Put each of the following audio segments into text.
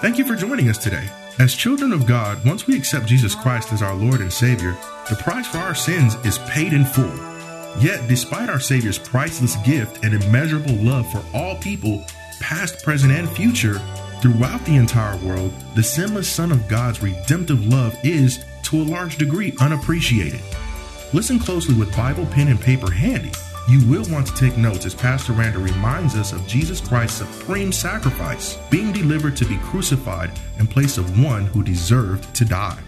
Thank you for joining us today. As children of God, once we accept Jesus Christ as our Lord and Savior, the price for our sins is paid in full. Yet, despite our Savior's priceless gift and immeasurable love for all people, past, present, and future, throughout the entire world, the sinless Son of God's redemptive love is, to a large degree, unappreciated. Listen closely with Bible, pen, and paper handy you will want to take notes as Pastor Rander reminds us of Jesus Christ's supreme sacrifice, being delivered to be crucified in place of one who deserved to die.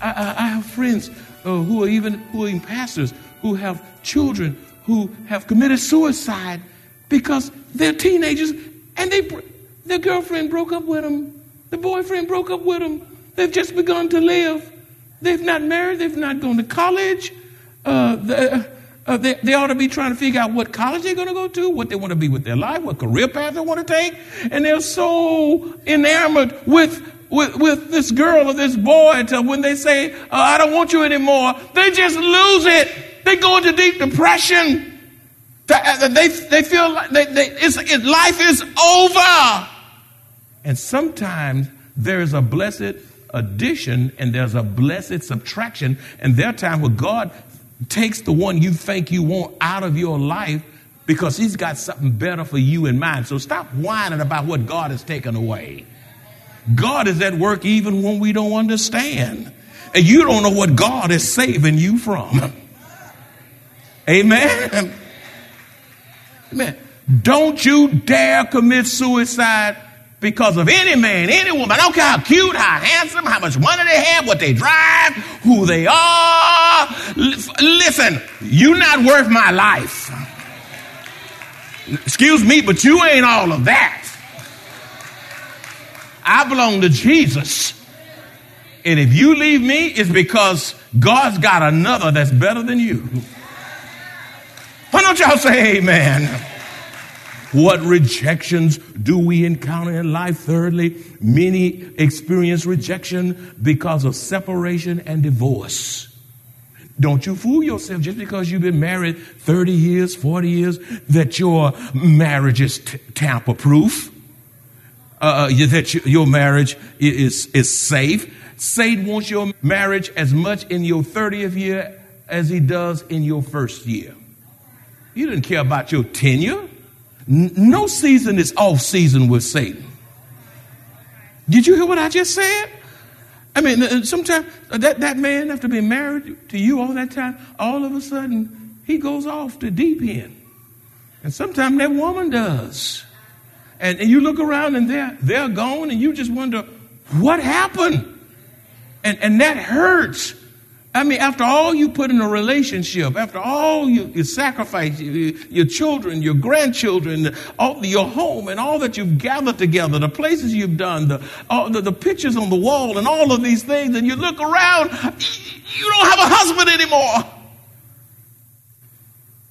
I, I, I have friends uh, who are even who are even pastors who have children who have committed suicide because they're teenagers and they their girlfriend broke up with them, the boyfriend broke up with them. They've just begun to live. They've not married. They've not gone to college. Uh, the, uh, they, they ought to be trying to figure out what college they're going to go to, what they want to be with their life, what career path they want to take. And they're so enamored with, with, with this girl or this boy until when they say, oh, I don't want you anymore, they just lose it. They go into deep depression. Uh, they, they feel like they, they, it, life is over. And sometimes there is a blessed addition and there's a blessed subtraction. And there are times where God takes the one you think you want out of your life because he's got something better for you in mind. So stop whining about what God has taken away. God is at work even when we don't understand. And you don't know what God is saving you from. Amen. Amen. Don't you dare commit suicide because of any man, any woman. I don't care how cute, how handsome, how much money they have, what they drive, who they are. Listen, you're not worth my life. Excuse me, but you ain't all of that. I belong to Jesus. And if you leave me, it's because God's got another that's better than you. Why don't y'all say amen? What rejections do we encounter in life? Thirdly, many experience rejection because of separation and divorce. Don't you fool yourself just because you've been married 30 years, 40 years, that your marriage is t- tamper proof, uh, uh that your marriage is, is safe. Satan wants your marriage as much in your 30th year as he does in your first year. He doesn't care about your tenure. No season is off season with Satan. Did you hear what I just said? I mean, uh, sometimes that, that man, after being married to you all that time, all of a sudden he goes off to deep end. And sometimes that woman does. And, and you look around and they're, they're gone and you just wonder, what happened? And, and that hurts. I mean, after all you put in a relationship, after all you, you sacrifice, you, your children, your grandchildren, all, your home, and all that you've gathered together, the places you've done, the, all, the, the pictures on the wall, and all of these things, and you look around, you don't have a husband anymore.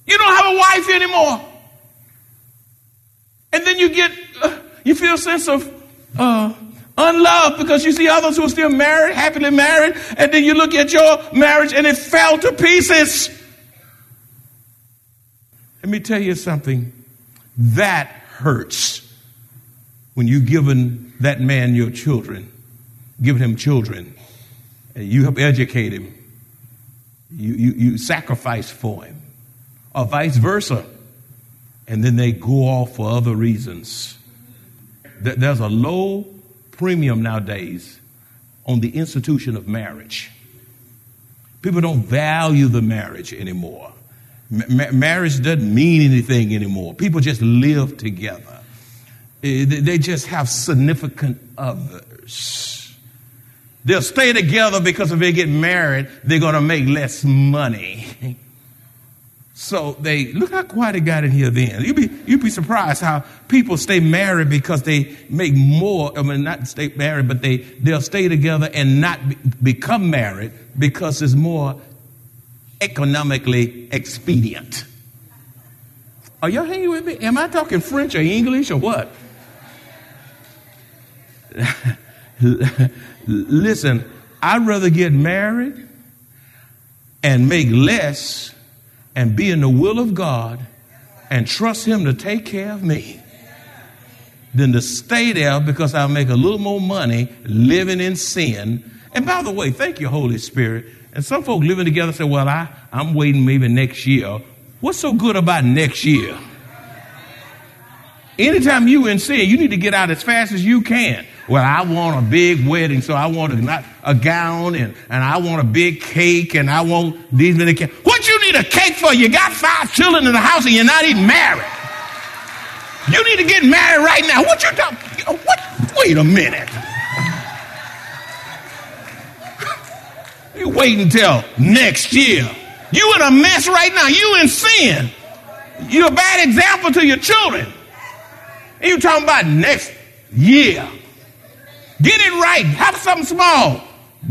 You don't have a wife anymore. And then you get, uh, you feel a sense of, uh, unloved because you see others who are still married, happily married, and then you look at your marriage and it fell to pieces. Let me tell you something. That hurts when you've given that man your children, given him children, and you have educated him, you, you, you sacrifice for him, or vice versa, and then they go off for other reasons. There's a low premium nowadays on the institution of marriage. People don't value the marriage anymore. Ma- marriage doesn't mean anything anymore. People just live together. Eh, they just have significant others. They'll stay together because if they get married, they're going to make less money. So they look how quiet it got in here. Then you'd be you'd be surprised how people stay married because they make more. I mean, not stay married, but they they'll stay together and not be, become married because it's more economically expedient. Are y'all hanging with me? Am I talking French or English or what? Listen, I'd rather get married and make less and be in the will of God and trust Him to take care of me than to stay there because I'll make a little more money living in sin. And by the way, thank you, Holy Spirit. And some folk living together say, Well, I, I'm waiting maybe next year. What's so good about next year? Anytime you in sin, you need to get out as fast as you can. Well, I want a big wedding, so I want a, a gown and, and I want a big cake and I want these many cake. Need a cake for? You got five children in the house and you're not even married. You need to get married right now. What you talking? What? Wait a minute. You wait until next year. You in a mess right now. You in sin. You're a bad example to your children. And you talking about next year. Get it right. Have something small.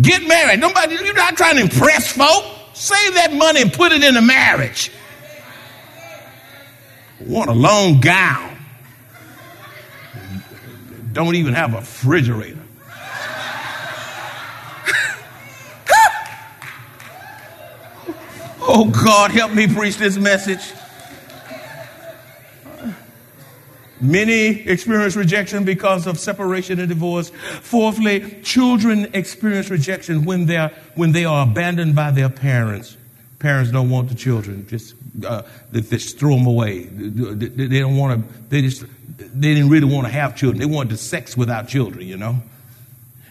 Get married. Nobody, you're not trying to impress folk. Save that money and put it in a marriage. Want a long gown. Don't even have a refrigerator. oh God, help me preach this message. Many experience rejection because of separation and divorce. Fourthly, children experience rejection when they're when they are abandoned by their parents. Parents don't want the children; just uh, they just throw them away. They don't want to. They just they didn't really want to have children. They wanted to sex without children, you know.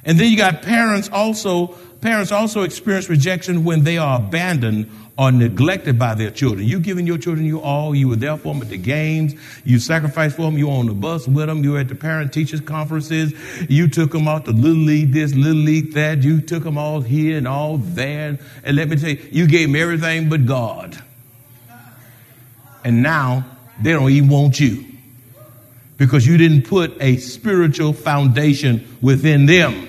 And then you got parents also. Parents also experience rejection when they are abandoned or neglected by their children. You giving your children you all, you were there for them at the games, you sacrificed for them, you were on the bus with them, you were at the parent teachers conferences, you took them out to Little League this, Little League that, you took them all here and all there. And let me tell you, you gave them everything but God. And now they don't even want you because you didn't put a spiritual foundation within them.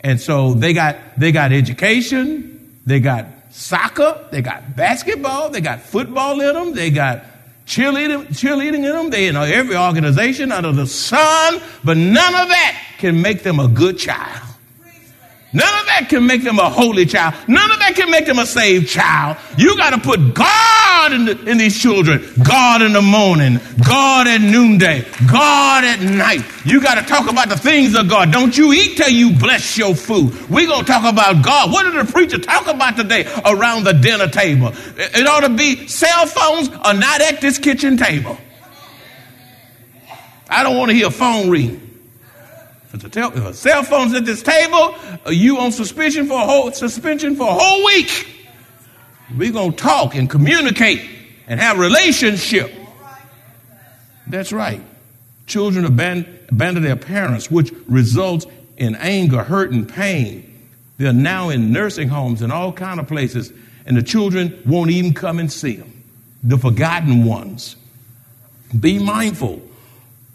And so they got, they got education, they got soccer, they got basketball, they got football in them, they got cheerleading, cheerleading in them, they in every organization under the sun, but none of that can make them a good child. None of that can make them a holy child. None of that can make them a saved child. You got to put God in, the, in, these children. God in the morning, God at noonday, God at night. You got to talk about the things of God. Don't you eat till you bless your food. we going to talk about God. What did the preacher talk about today around the dinner table? It ought to be cell phones are not at this kitchen table. I don't want to hear a phone ring. If tel- if cell phone's at this table, you on suspicion for a whole suspension for a whole week. We're gonna talk and communicate and have relationship. That's right. Children abandon, abandon their parents, which results in anger, hurt, and pain. They're now in nursing homes and all kind of places, and the children won't even come and see them. The forgotten ones. Be mindful.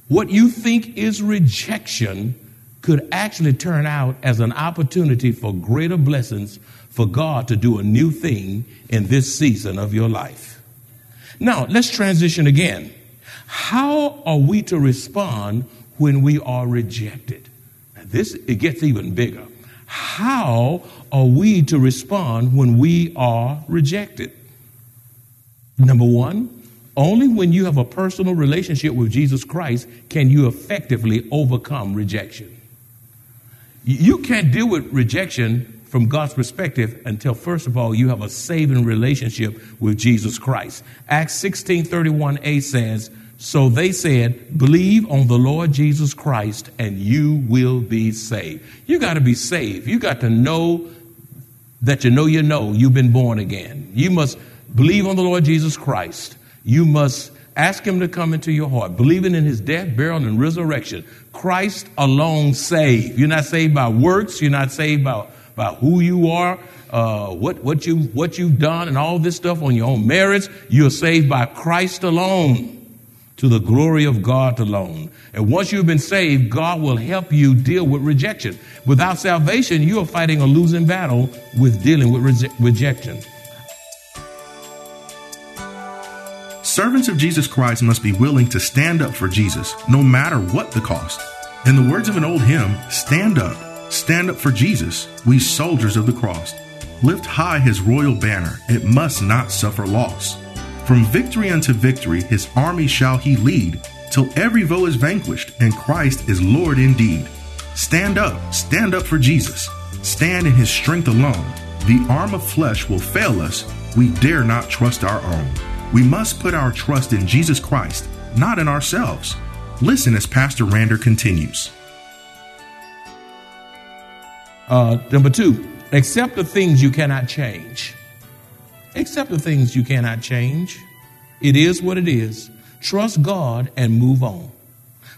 What you think is rejection could actually turn out as an opportunity for greater blessings for God to do a new thing in this season of your life. Now, let's transition again. How are we to respond when we are rejected? Now, this it gets even bigger. How are we to respond when we are rejected? Number 1, only when you have a personal relationship with Jesus Christ can you effectively overcome rejection. You can't deal with rejection from God's perspective until, first of all, you have a saving relationship with Jesus Christ. Acts 16 31a says, So they said, Believe on the Lord Jesus Christ and you will be saved. You got to be saved. You got to know that you know you know you've been born again. You must believe on the Lord Jesus Christ. You must Ask Him to come into your heart, believing in His death, burial, and resurrection. Christ alone save. You're not saved by works. You're not saved by, by who you are, uh, what, what, you, what you've done, and all this stuff on your own merits. You're saved by Christ alone to the glory of God alone. And once you've been saved, God will help you deal with rejection. Without salvation, you are fighting a losing battle with dealing with re- rejection. Servants of Jesus Christ must be willing to stand up for Jesus, no matter what the cost. In the words of an old hymn, stand up, stand up for Jesus, we soldiers of the cross. Lift high his royal banner, it must not suffer loss. From victory unto victory, his army shall he lead, till every foe is vanquished, and Christ is Lord indeed. Stand up, stand up for Jesus. Stand in his strength alone. The arm of flesh will fail us, we dare not trust our own. We must put our trust in Jesus Christ, not in ourselves. Listen as Pastor Rander continues. Uh, number two, accept the things you cannot change. Accept the things you cannot change. It is what it is. Trust God and move on.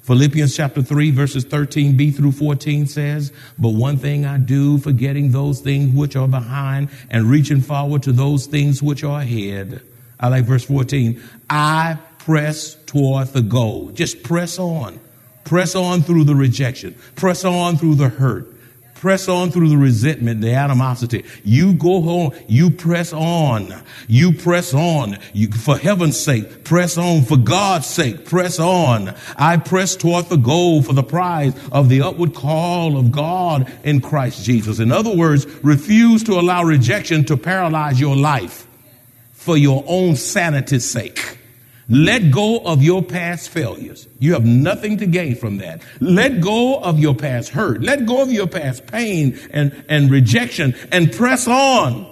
Philippians chapter 3, verses 13b through 14 says, But one thing I do, forgetting those things which are behind and reaching forward to those things which are ahead. I like verse 14. I press toward the goal. Just press on. Press on through the rejection. Press on through the hurt. Press on through the resentment, the animosity. You go home. You press on. You press on. You, for heaven's sake, press on. For God's sake, press on. I press toward the goal for the prize of the upward call of God in Christ Jesus. In other words, refuse to allow rejection to paralyze your life for your own sanity's sake. Let go of your past failures. You have nothing to gain from that. Let go of your past hurt. Let go of your past pain and, and rejection and press on.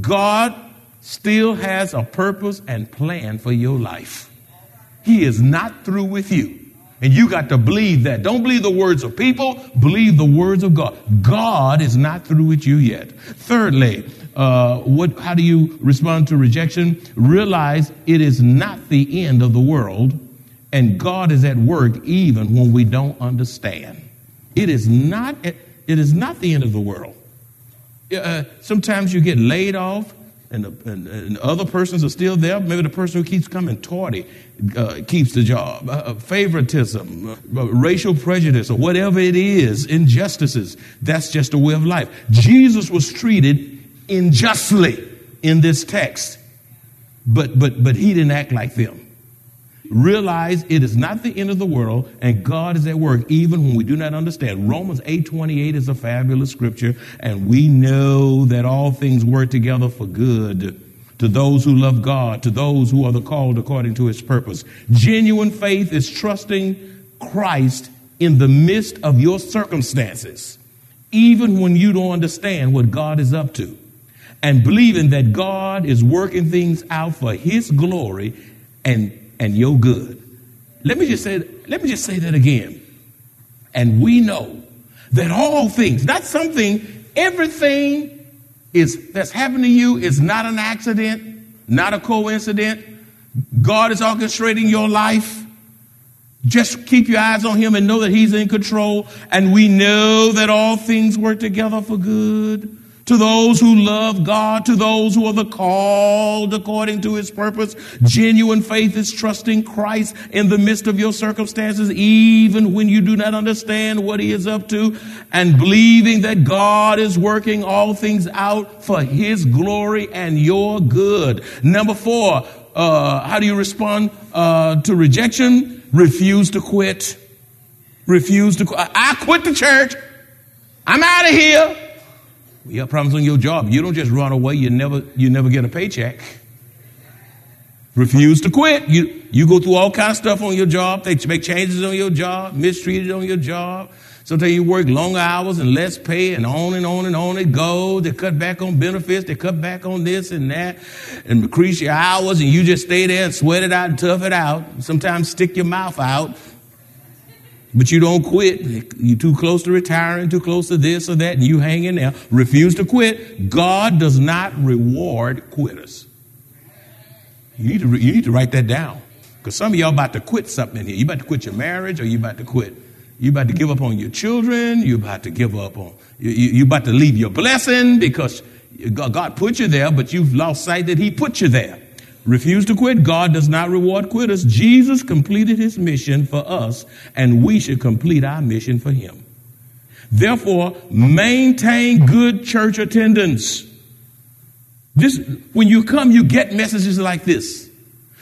God still has a purpose and plan for your life. He is not through with you. And you got to believe that. Don't believe the words of people, believe the words of God. God is not through with you yet. Thirdly, uh, what, how do you respond to rejection? Realize it is not the end of the world, and God is at work even when we don't understand. It is not, it is not the end of the world. Uh, sometimes you get laid off, and, the, and, and, other persons are still there. Maybe the person who keeps coming tardy uh, keeps the job. Uh, uh favoritism, uh, racial prejudice, or whatever it is, injustices. That's just a way of life. Jesus was treated unjustly in this text, but, but, but he didn't act like them. Realize it is not the end of the world and God is at work even when we do not understand. Romans 8:28 is a fabulous scripture and we know that all things work together for good to those who love God, to those who are the called according to his purpose. Genuine faith is trusting Christ in the midst of your circumstances, even when you don't understand what God is up to and believing that God is working things out for his glory and, and your good. Let me just say, let me just say that again. And we know that all things, not something, everything is that's happened to you is not an accident, not a coincidence. God is orchestrating your life. Just keep your eyes on him and know that he's in control. And we know that all things work together for good to those who love God, to those who are the called according to his purpose. Genuine faith is trusting Christ in the midst of your circumstances, even when you do not understand what he is up to, and believing that God is working all things out for his glory and your good. Number four, uh, how do you respond uh, to rejection? Refuse to quit. Refuse to quit. I quit the church. I'm out of here. You have problems on your job. You don't just run away. You never, you never get a paycheck. Refuse to quit. You, you go through all kinds of stuff on your job. They make changes on your job, mistreated on your job. Sometimes you work longer hours and less pay and on and on and on it goes. They cut back on benefits. They cut back on this and that and increase your hours and you just stay there and sweat it out and tough it out. Sometimes stick your mouth out but you don't quit. You're too close to retiring, too close to this or that, and you hang in there. Refuse to quit. God does not reward quitters. You need to, you need to write that down. Because some of y'all about to quit something here. You about to quit your marriage or you about to quit. You about to give up on your children. You about to give up on, you, you, you about to leave your blessing because God put you there, but you've lost sight that He put you there. Refuse to quit. God does not reward quitters. Jesus completed His mission for us, and we should complete our mission for Him. Therefore, maintain good church attendance. This, when you come, you get messages like this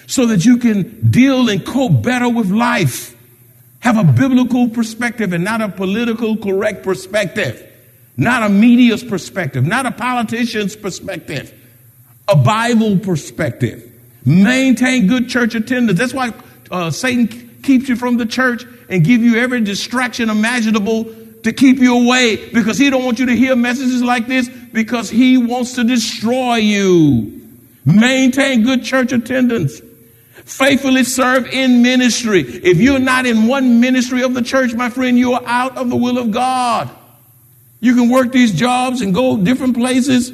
so that you can deal and cope better with life. Have a biblical perspective and not a political correct perspective, not a media's perspective, not a politician's perspective, a Bible perspective. Maintain good church attendance. That's why uh, Satan keeps you from the church and give you every distraction imaginable to keep you away because he don't want you to hear messages like this because he wants to destroy you. Maintain good church attendance. Faithfully serve in ministry. If you're not in one ministry of the church, my friend, you are out of the will of God. You can work these jobs and go different places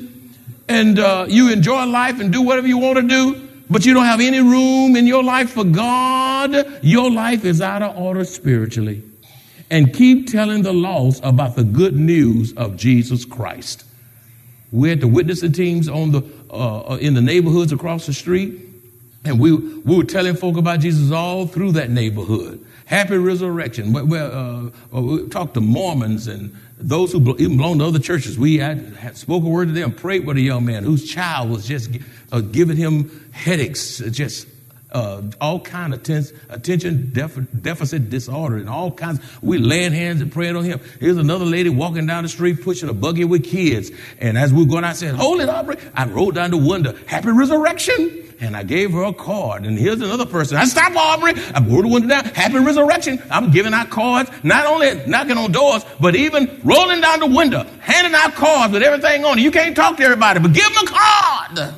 and uh, you enjoy life and do whatever you want to do, but you don't have any room in your life for God. Your life is out of order spiritually and keep telling the lost about the good news of Jesus Christ. We had the witnessing teams on the uh, uh, in the neighborhoods across the street, and we we were telling folk about Jesus all through that neighborhood. Happy resurrection. We, we, uh, uh we talked to Mormons and those who even belong to other churches. We had, had spoke a word to them, prayed with a young man whose child was just uh, giving him headaches, just uh, all kind of tense, attention def- deficit disorder and all kinds. We laying hands and praying on him. Here's another lady walking down the street pushing a buggy with kids. And as we were going, I said, "Hold it, Aubrey!" I rolled down the window. Happy resurrection. And I gave her a card. And here's another person. I stop, Aubrey. I rolled the window down. Happy resurrection. I'm giving out cards, not only knocking on doors, but even rolling down the window, handing out cards with everything on it. You can't talk to everybody, but give them a card.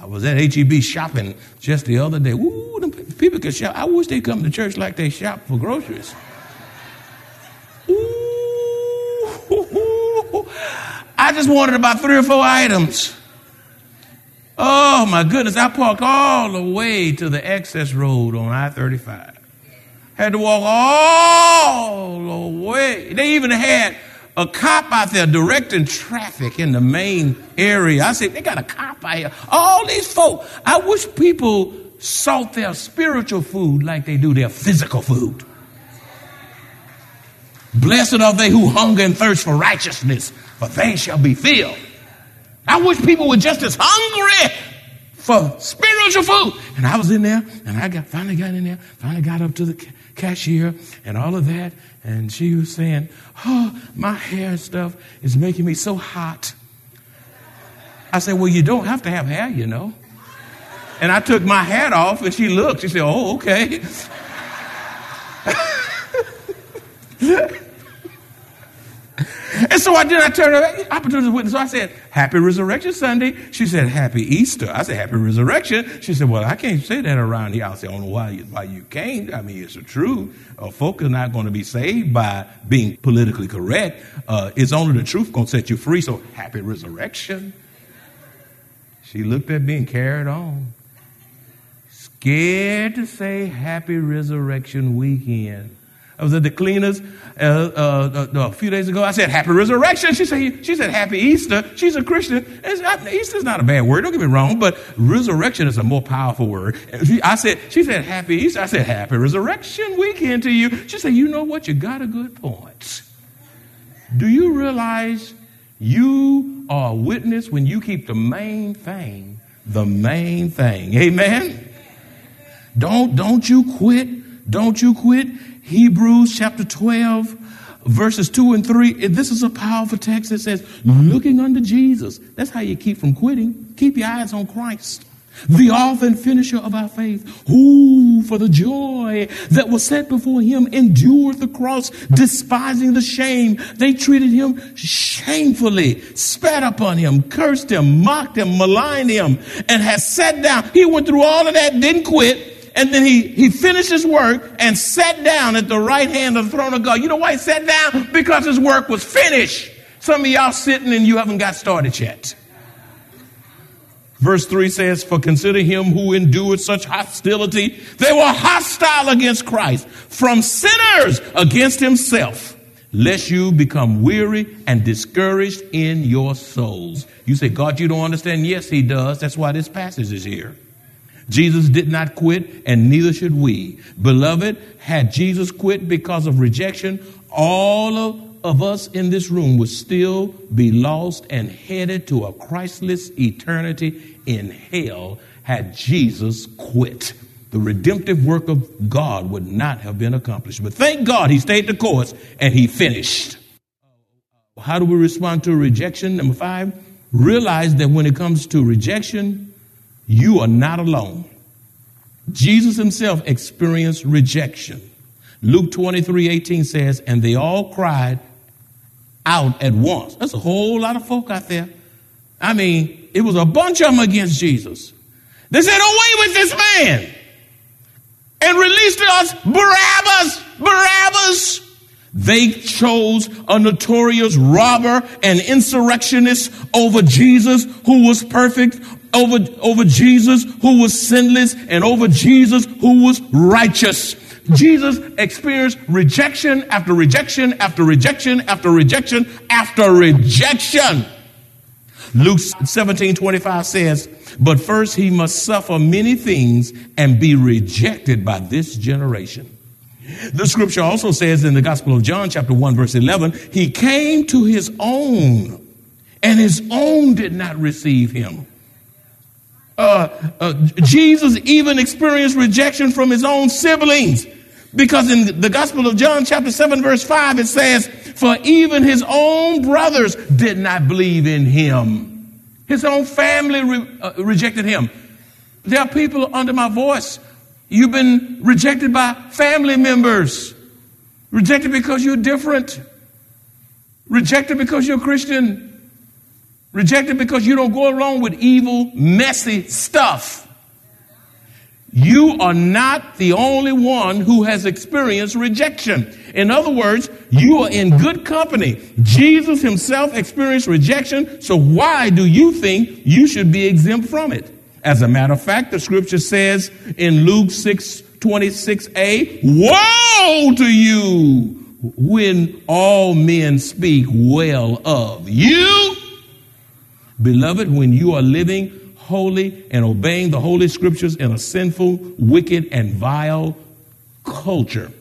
I was at HEB shopping just the other day. Ooh, people could shop. I wish they come to church like they shop for groceries. Ooh, I just wanted about three or four items. Oh my goodness, I parked all the way to the access road on I 35. Had to walk all the way. They even had a cop out there directing traffic in the main area. I said, they got a cop out here. All these folk. I wish people sought their spiritual food like they do their physical food. Blessed are they who hunger and thirst for righteousness, for they shall be filled. I wish people were just as hungry for spiritual food. And I was in there, and I got finally got in there, finally got up to the cashier and all of that. And she was saying, Oh, my hair stuff is making me so hot. I said, Well, you don't have to have hair, you know. And I took my hat off, and she looked. She said, Oh, okay. And so I did. I turned her opportunity witness. So I said, Happy Resurrection Sunday. She said, Happy Easter. I said, Happy Resurrection. She said, Well, I can't say that around here. I said, I don't know why you, why you can't. I mean, it's the truth. Uh, folk are not going to be saved by being politically correct. Uh, it's only the truth going to set you free. So, Happy Resurrection. She looked at me and carried on. Scared to say Happy Resurrection Weekend. I was at the cleaners uh, uh, uh, a few days ago. I said, Happy Resurrection. She said, she said Happy Easter. She's a Christian. Easter's not a bad word. Don't get me wrong, but resurrection is a more powerful word. She, I said, she said, Happy Easter. I said, Happy Resurrection weekend to you. She said, You know what? You got a good point. Do you realize you are a witness when you keep the main thing the main thing? Amen? Don't, don't you quit. Don't you quit. Hebrews chapter 12, verses 2 and 3. This is a powerful text that says, looking unto Jesus. That's how you keep from quitting. Keep your eyes on Christ. The author and finisher of our faith, who for the joy that was set before him endured the cross, despising the shame. They treated him shamefully, spat upon him, cursed him, mocked him, maligned him, and has sat down. He went through all of that, didn't quit, and then he, he finished his work and sat down at the right hand of the throne of God. You know why he sat down? Because his work was finished. Some of y'all sitting and you haven't got started yet. Verse 3 says, For consider him who endured such hostility. They were hostile against Christ, from sinners against himself, lest you become weary and discouraged in your souls. You say, God, you don't understand? Yes, he does. That's why this passage is here. Jesus did not quit, and neither should we. Beloved, had Jesus quit because of rejection, all of of us in this room would still be lost and headed to a Christless eternity in hell had Jesus quit. The redemptive work of God would not have been accomplished. But thank God he stayed the course and he finished. How do we respond to rejection? Number five, realize that when it comes to rejection, you are not alone. Jesus himself experienced rejection. Luke 23 18 says, And they all cried out at once. That's a whole lot of folk out there. I mean, it was a bunch of them against Jesus. They said, Away with this man and released us Barabbas, Barabbas. They chose a notorious robber and insurrectionist over Jesus who was perfect, over, over Jesus who was sinless, and over Jesus who was righteous. Jesus experienced rejection after rejection after rejection after rejection after rejection. Luke 17 25 says, But first he must suffer many things and be rejected by this generation. The scripture also says in the Gospel of John, chapter 1, verse 11, He came to his own, and his own did not receive him. Uh, uh, Jesus even experienced rejection from his own siblings. Because in the Gospel of John, chapter 7, verse 5, it says, For even his own brothers did not believe in him. His own family re- uh, rejected him. There are people under my voice. You've been rejected by family members, rejected because you're different, rejected because you're Christian, rejected because you don't go along with evil, messy stuff. You are not the only one who has experienced rejection. In other words, you are in good company. Jesus himself experienced rejection, so why do you think you should be exempt from it? As a matter of fact, the scripture says in Luke 6 26a, Woe to you when all men speak well of you. Beloved, when you are living holy and obeying the holy scriptures in a sinful, wicked, and vile culture.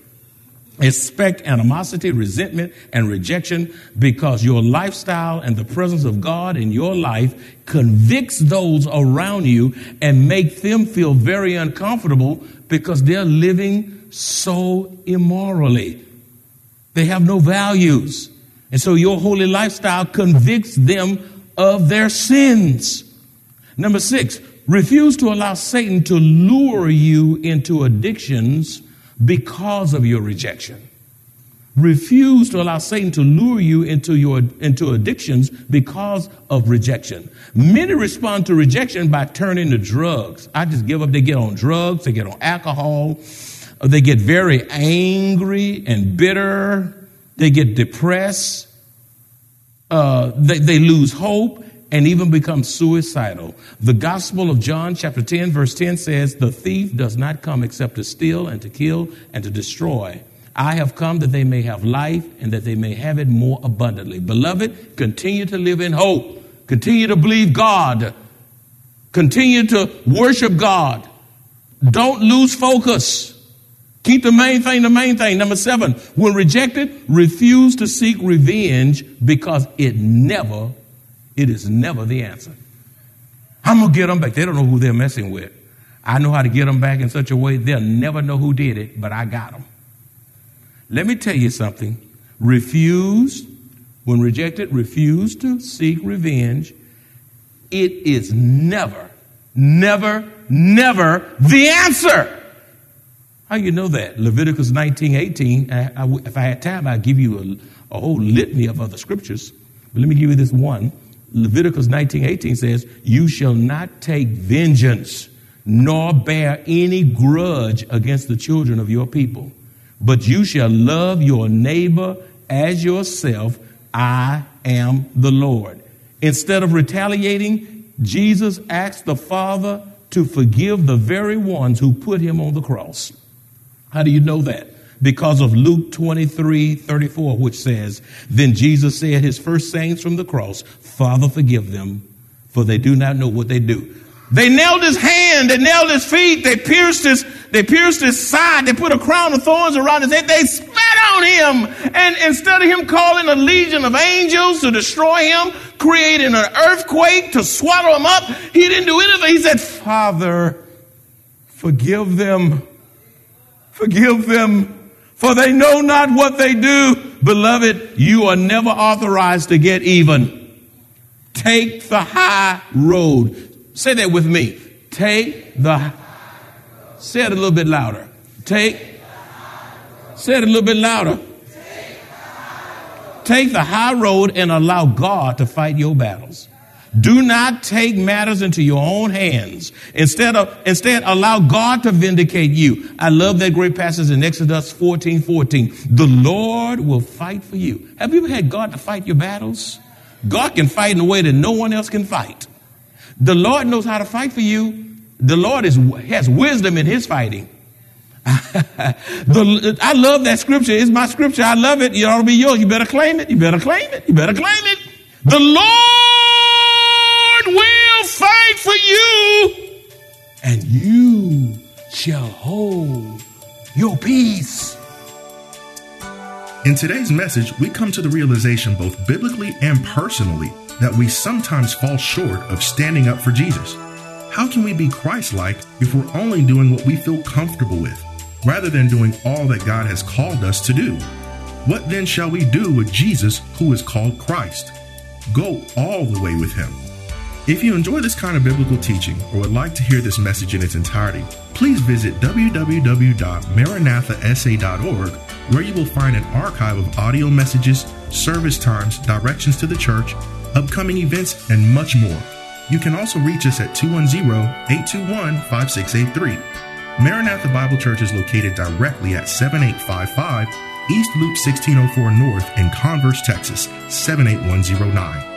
Expect animosity, resentment, and rejection because your lifestyle and the presence of God in your life convicts those around you and make them feel very uncomfortable because they're living so immorally. They have no values. And so your holy lifestyle convicts them of their sins. Number six, refuse to allow Satan to lure you into addictions because of your rejection. Refuse to allow Satan to lure you into your into addictions because of rejection. Many respond to rejection by turning to drugs. I just give up. They get on drugs. They get on alcohol. They get very angry and bitter. They get depressed. Uh, they, they lose hope and even become suicidal. The Gospel of John, chapter 10, verse 10 says, The thief does not come except to steal and to kill and to destroy. I have come that they may have life and that they may have it more abundantly. Beloved, continue to live in hope. Continue to believe God. Continue to worship God. Don't lose focus. Keep the main thing the main thing. Number seven, when rejected, refuse to seek revenge because it never it is never the answer. I'm going to get them back. They don't know who they're messing with. I know how to get them back in such a way they'll never know who did it, but I got them. Let me tell you something. Refuse, when rejected, refuse to seek revenge. It is never, never, never the answer. How you know that? Leviticus 19, 18. I, I, if I had time, I'd give you a, a whole litany of other scriptures. But let me give you this one. Leviticus 19:18 says, "You shall not take vengeance nor bear any grudge against the children of your people, but you shall love your neighbor as yourself. I am the Lord." Instead of retaliating, Jesus asked the Father to forgive the very ones who put him on the cross. How do you know that? Because of Luke 23 34, which says, Then Jesus said his first sayings from the cross, Father, forgive them, for they do not know what they do. They nailed his hand, they nailed his feet, they pierced his, they pierced his side, they put a crown of thorns around his head, they spat on him. And instead of him calling a legion of angels to destroy him, creating an earthquake to swallow him up, he didn't do anything. He said, Father, forgive them, forgive them, for they know not what they do. Beloved, you are never authorized to get even. Take the high road. Say that with me. Take the, say it a little bit louder. Take, say it a little bit louder. Take the high road and allow God to fight your battles. Do not take matters into your own hands. Instead of, instead allow God to vindicate you. I love that great passage in Exodus 14, 14. The Lord will fight for you. Have you ever had God to fight your battles? God can fight in a way that no one else can fight. The Lord knows how to fight for you. The Lord is, has wisdom in his fighting. the, I love that scripture. It's my scripture. I love it. It ought to be yours. You better claim it. You better claim it. You better claim it. The Lord fight for you, and you shall hold your peace. In today's message, we come to the realization, both biblically and personally, that we sometimes fall short of standing up for Jesus. How can we be Christ like if we're only doing what we feel comfortable with, rather than doing all that God has called us to do? What then shall we do with Jesus, who is called Christ? Go all the way with him. If you enjoy this kind of biblical teaching or would like to hear this message in its entirety, please visit www.maranathasa.org where you will find an archive of audio messages, service times, directions to the church, upcoming events, and much more. You can also reach us at 210-821-5683. Maranatha Bible Church is located directly at 7855 East Loop 1604 North in Converse, Texas 78109,